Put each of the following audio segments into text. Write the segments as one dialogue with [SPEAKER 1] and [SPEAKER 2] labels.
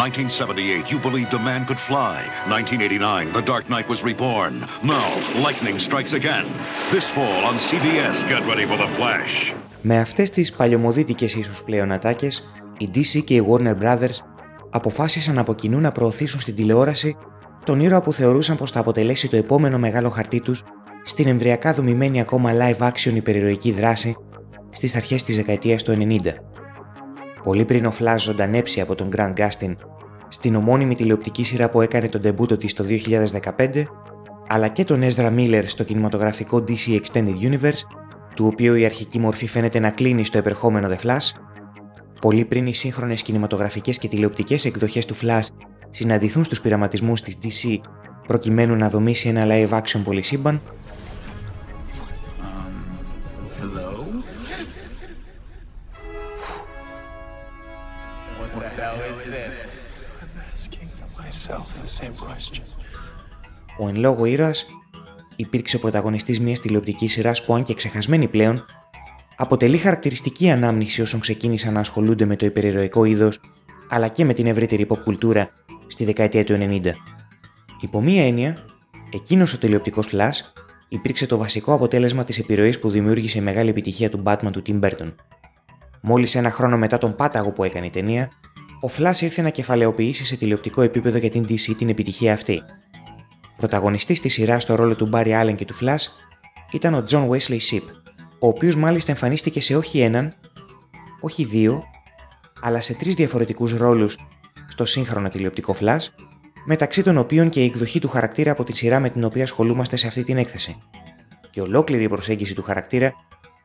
[SPEAKER 1] 1978, you believed a man could fly. 1989, The Dark Knight was reborn. Now, lightning strikes again. This fall on CBS, get ready for the Flash.
[SPEAKER 2] Με αυτές τις παλιωμοδίτικες ίσως πλέον ατάκες, η DC και οι Warner Brothers αποφάσισαν από κοινού να προωθήσουν στην τηλεόραση τον ήρωα που θεωρούσαν πως θα αποτελέσει το επόμενο μεγάλο χαρτί τους στην εμβριακά δομημένη ακόμα live action υπερηρωική δράση στις αρχές της δεκαετίας του 90. Πολύ πριν ο Flash ζωντανέψει από τον Grant Gustin στην ομώνυμη τηλεοπτική σειρά που έκανε τον τεμπούτο της το 2015, αλλά και τον Ezra Miller στο κινηματογραφικό DC Extended Universe, του οποίου η αρχική μορφή φαίνεται να κλείνει στο επερχόμενο The Flash, πολύ πριν οι σύγχρονες κινηματογραφικές και τηλεοπτικές εκδοχές του Flash συναντηθούν στους πειραματισμούς της DC προκειμένου να δομήσει ένα live action πολυσύμπαν, Ο εν λόγω ήρωας υπήρξε πρωταγωνιστής μιας τηλεοπτικής σειράς που αν και ξεχασμένη πλέον, αποτελεί χαρακτηριστική ανάμνηση όσων ξεκίνησαν να ασχολούνται με το υπερηρωικό είδος αλλά και με την ευρύτερη pop κουλτούρα στη δεκαετία του 90. Υπό μία έννοια, εκείνος ο τηλεοπτικός Flash υπήρξε το βασικό αποτέλεσμα της επιρροής που δημιούργησε η μεγάλη επιτυχία του Batman του Tim Burton. Μόλις ένα χρόνο μετά τον πάταγο που έκανε η ταινία, ο Flash ήρθε να κεφαλαιοποιήσει σε τηλεοπτικό επίπεδο για την DC την επιτυχία αυτή. Πρωταγωνιστής της σειράς στο ρόλο του Barry Allen και του Flash ήταν ο John Wesley Shipp, ο οποίος μάλιστα εμφανίστηκε σε όχι έναν, όχι δύο, αλλά σε τρεις διαφορετικούς ρόλους στο σύγχρονο τηλεοπτικό Flash, μεταξύ των οποίων και η εκδοχή του χαρακτήρα από τη σειρά με την οποία ασχολούμαστε σε αυτή την έκθεση. Και ολόκληρη η προσέγγιση του χαρακτήρα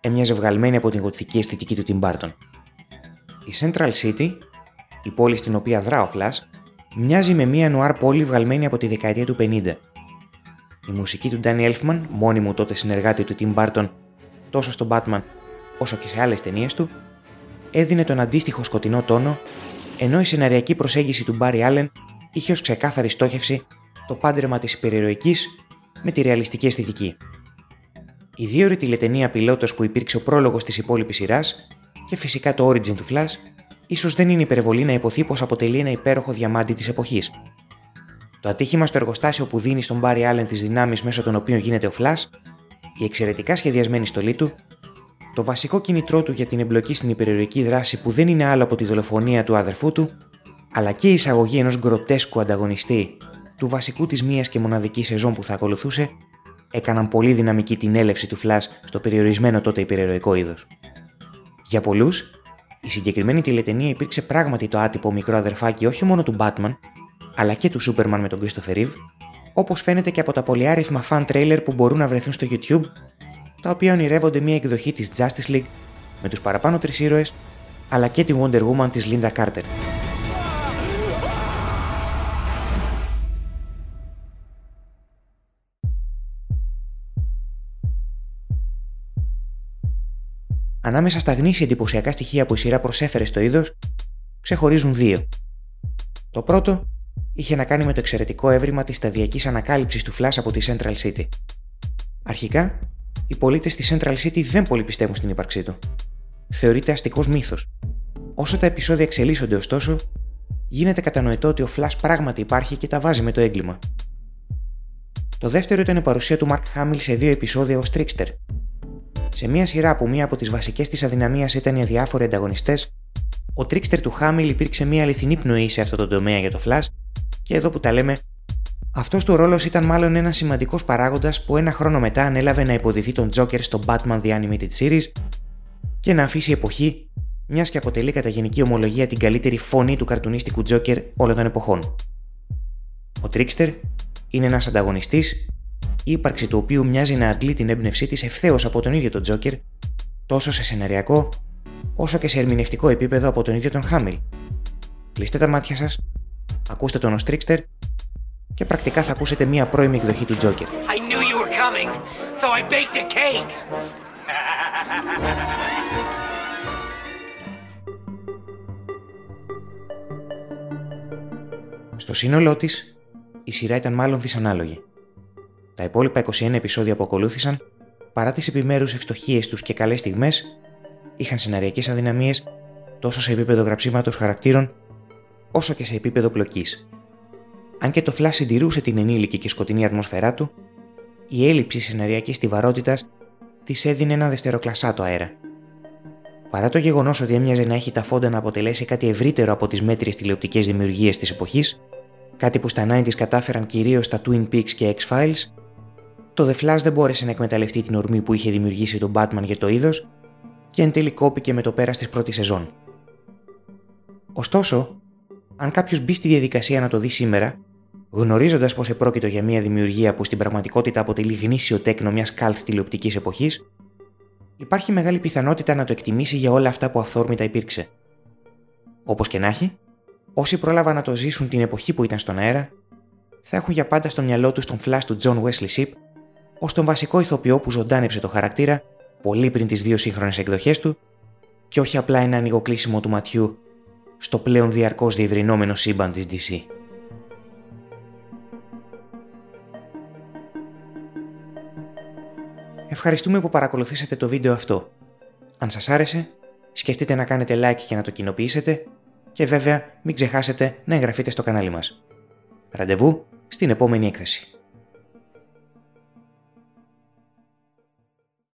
[SPEAKER 2] έμοιαζε βγαλμένη από την γοτθική αισθητική του Tim Burton. Η Central City, η πόλη στην οποία δρά ο Flash, μοιάζει με μια νουάρ πόλη βγαλμένη από τη δεκαετία του 50. Η μουσική του Danny Elfman, μόνιμου τότε συνεργάτη του Tim Burton τόσο στον Batman όσο και σε άλλες ταινίες του, έδινε τον αντίστοιχο σκοτεινό τόνο, ενώ η σεναριακή προσέγγιση του Barry Allen είχε ως ξεκάθαρη στόχευση το πάντρεμα της υπερηρωικής με τη ρεαλιστική αισθητική. Η δύο τηλετενία πιλότος που υπήρξε ο πρόλογος της υπόλοιπης σειράς και φυσικά το origin του Flash, ίσως δεν είναι υπερβολή να υποθεί πως αποτελεί ένα υπέροχο διαμάντι της εποχής. Το ατύχημα στο εργοστάσιο που δίνει στον Barry Allen τις δυνάμεις μέσω των οποίων γίνεται ο Flash, η εξαιρετικά σχεδιασμένη στολή του, το βασικό κίνητρό του για την εμπλοκή στην υπερηρωική δράση που δεν είναι άλλο από τη δολοφονία του αδερφού του, αλλά και η εισαγωγή ενός γκροτέσκου ανταγωνιστή του βασικού της μίας και μοναδικής σεζόν που θα ακολουθούσε, έκαναν πολύ δυναμική την έλευση του Flash στο περιορισμένο τότε υπερηρωικό είδος. Για πολλούς, η συγκεκριμένη τηλετενία υπήρξε πράγματι το άτυπο μικρό αδερφάκι όχι μόνο του Batman, αλλά και του Superman με τον Christopher Reeve, όπως φαίνεται και από τα πολυάριθμα fan trailer που μπορούν να βρεθούν στο YouTube, τα οποία ονειρεύονται μια εκδοχή της Justice League με τους παραπάνω τρεις ήρωες, αλλά και τη Wonder Woman της Linda Carter. Ανάμεσα στα γνήσια εντυπωσιακά στοιχεία που η σειρά προσέφερε στο είδος, ξεχωρίζουν δύο. Το πρώτο είχε να κάνει με το εξαιρετικό έβριμα της σταδιακής ανακάλυψης του Flash από τη Central City. Αρχικά, οι πολίτες της Central City δεν πολύ πιστεύουν στην ύπαρξή του. Θεωρείται αστικός μύθος. Όσο τα επεισόδια εξελίσσονται, ωστόσο, γίνεται κατανοητό ότι ο Flash πράγματι υπάρχει και τα βάζει με το έγκλημα. Το δεύτερο ήταν η παρουσία του Mark Hamill σε δύο επεισόδια ως Trickster, σε μια σειρά που μία από τις βασικές της αδυναμίες ήταν οι αδιάφοροι ανταγωνιστές, ο Trickster του Χάμιλ υπήρξε μια αληθινή πνοή σε αυτό το τομέα για το Flash, και εδώ που τα λέμε, αυτός του ρόλος ήταν μάλλον ένα σημαντικός παράγοντας που ένα χρόνο μετά ανέλαβε να υποδηθεί τον Joker στο Batman The Animated Series και να αφήσει εποχή, μιας και αποτελεί κατά γενική ομολογία την καλύτερη φωνή του καρτουνίστικου Joker όλων των εποχών. Ο Trickster είναι ένας ανταγωνιστής η ύπαρξη του οποίου μοιάζει να αντλεί την έμπνευσή της ευθέως από τον ίδιο τον Τζόκερ, τόσο σε σεναριακό όσο και σε ερμηνευτικό επίπεδο από τον ίδιο τον Χάμιλ. Κλείστε τα μάτια σας, ακούστε τον ω Trickster και πρακτικά θα ακούσετε μία πρώιμη εκδοχή του Τζόκερ. Στο σύνολό της, η σειρά ήταν μάλλον δυσανάλογη. Τα υπόλοιπα 21 επεισόδια που ακολούθησαν, παρά τις επιμέρους ευστοχίες τους και καλές στιγμές, είχαν σεναριακές αδυναμίες τόσο σε επίπεδο γραψίματος χαρακτήρων, όσο και σε επίπεδο πλοκής. Αν και το Flash συντηρούσε την ενήλικη και σκοτεινή ατμόσφαιρά του, η έλλειψη σεναριακής στιβαρότητας της έδινε ένα δευτεροκλασσάτο αέρα. Παρά το γεγονός ότι έμοιαζε να έχει τα φόντα να αποτελέσει κάτι ευρύτερο από τις μέτριες τηλεοπτικές δημιουργίες της εποχής, κάτι που στα 90s κατάφεραν κυρίως τα Twin Peaks και X-Files, το The Flash δεν μπόρεσε να εκμεταλλευτεί την ορμή που είχε δημιουργήσει τον Batman για το είδος και εν τέλει κόπηκε με το πέρας της πρώτης σεζόν. Ωστόσο, αν κάποιος μπει στη διαδικασία να το δει σήμερα, γνωρίζοντας πως επρόκειτο για μια δημιουργία που στην πραγματικότητα αποτελεί γνήσιο τέκνο μιας καλτ τηλεοπτικής εποχής, υπάρχει μεγάλη πιθανότητα να το εκτιμήσει για όλα αυτά που αυθόρμητα υπήρξε. Όπως και να έχει, όσοι πρόλαβαν να το ζήσουν την εποχή που ήταν στον αέρα, θα έχουν για πάντα στο μυαλό τους τον flash του John Wesley Shipp ως τον βασικό ηθοποιό που ζωντάνεψε το χαρακτήρα πολύ πριν τις δύο σύγχρονες εκδοχές του και όχι απλά ένα ανοιγοκλείσιμο του ματιού στο πλέον διαρκώς διευρυνόμενο σύμπαν της DC. Ευχαριστούμε που παρακολουθήσατε το βίντεο αυτό. Αν σας άρεσε, σκεφτείτε να κάνετε like και να το κοινοποιήσετε και βέβαια μην ξεχάσετε να εγγραφείτε στο κανάλι μας. Ραντεβού στην επόμενη έκθεση.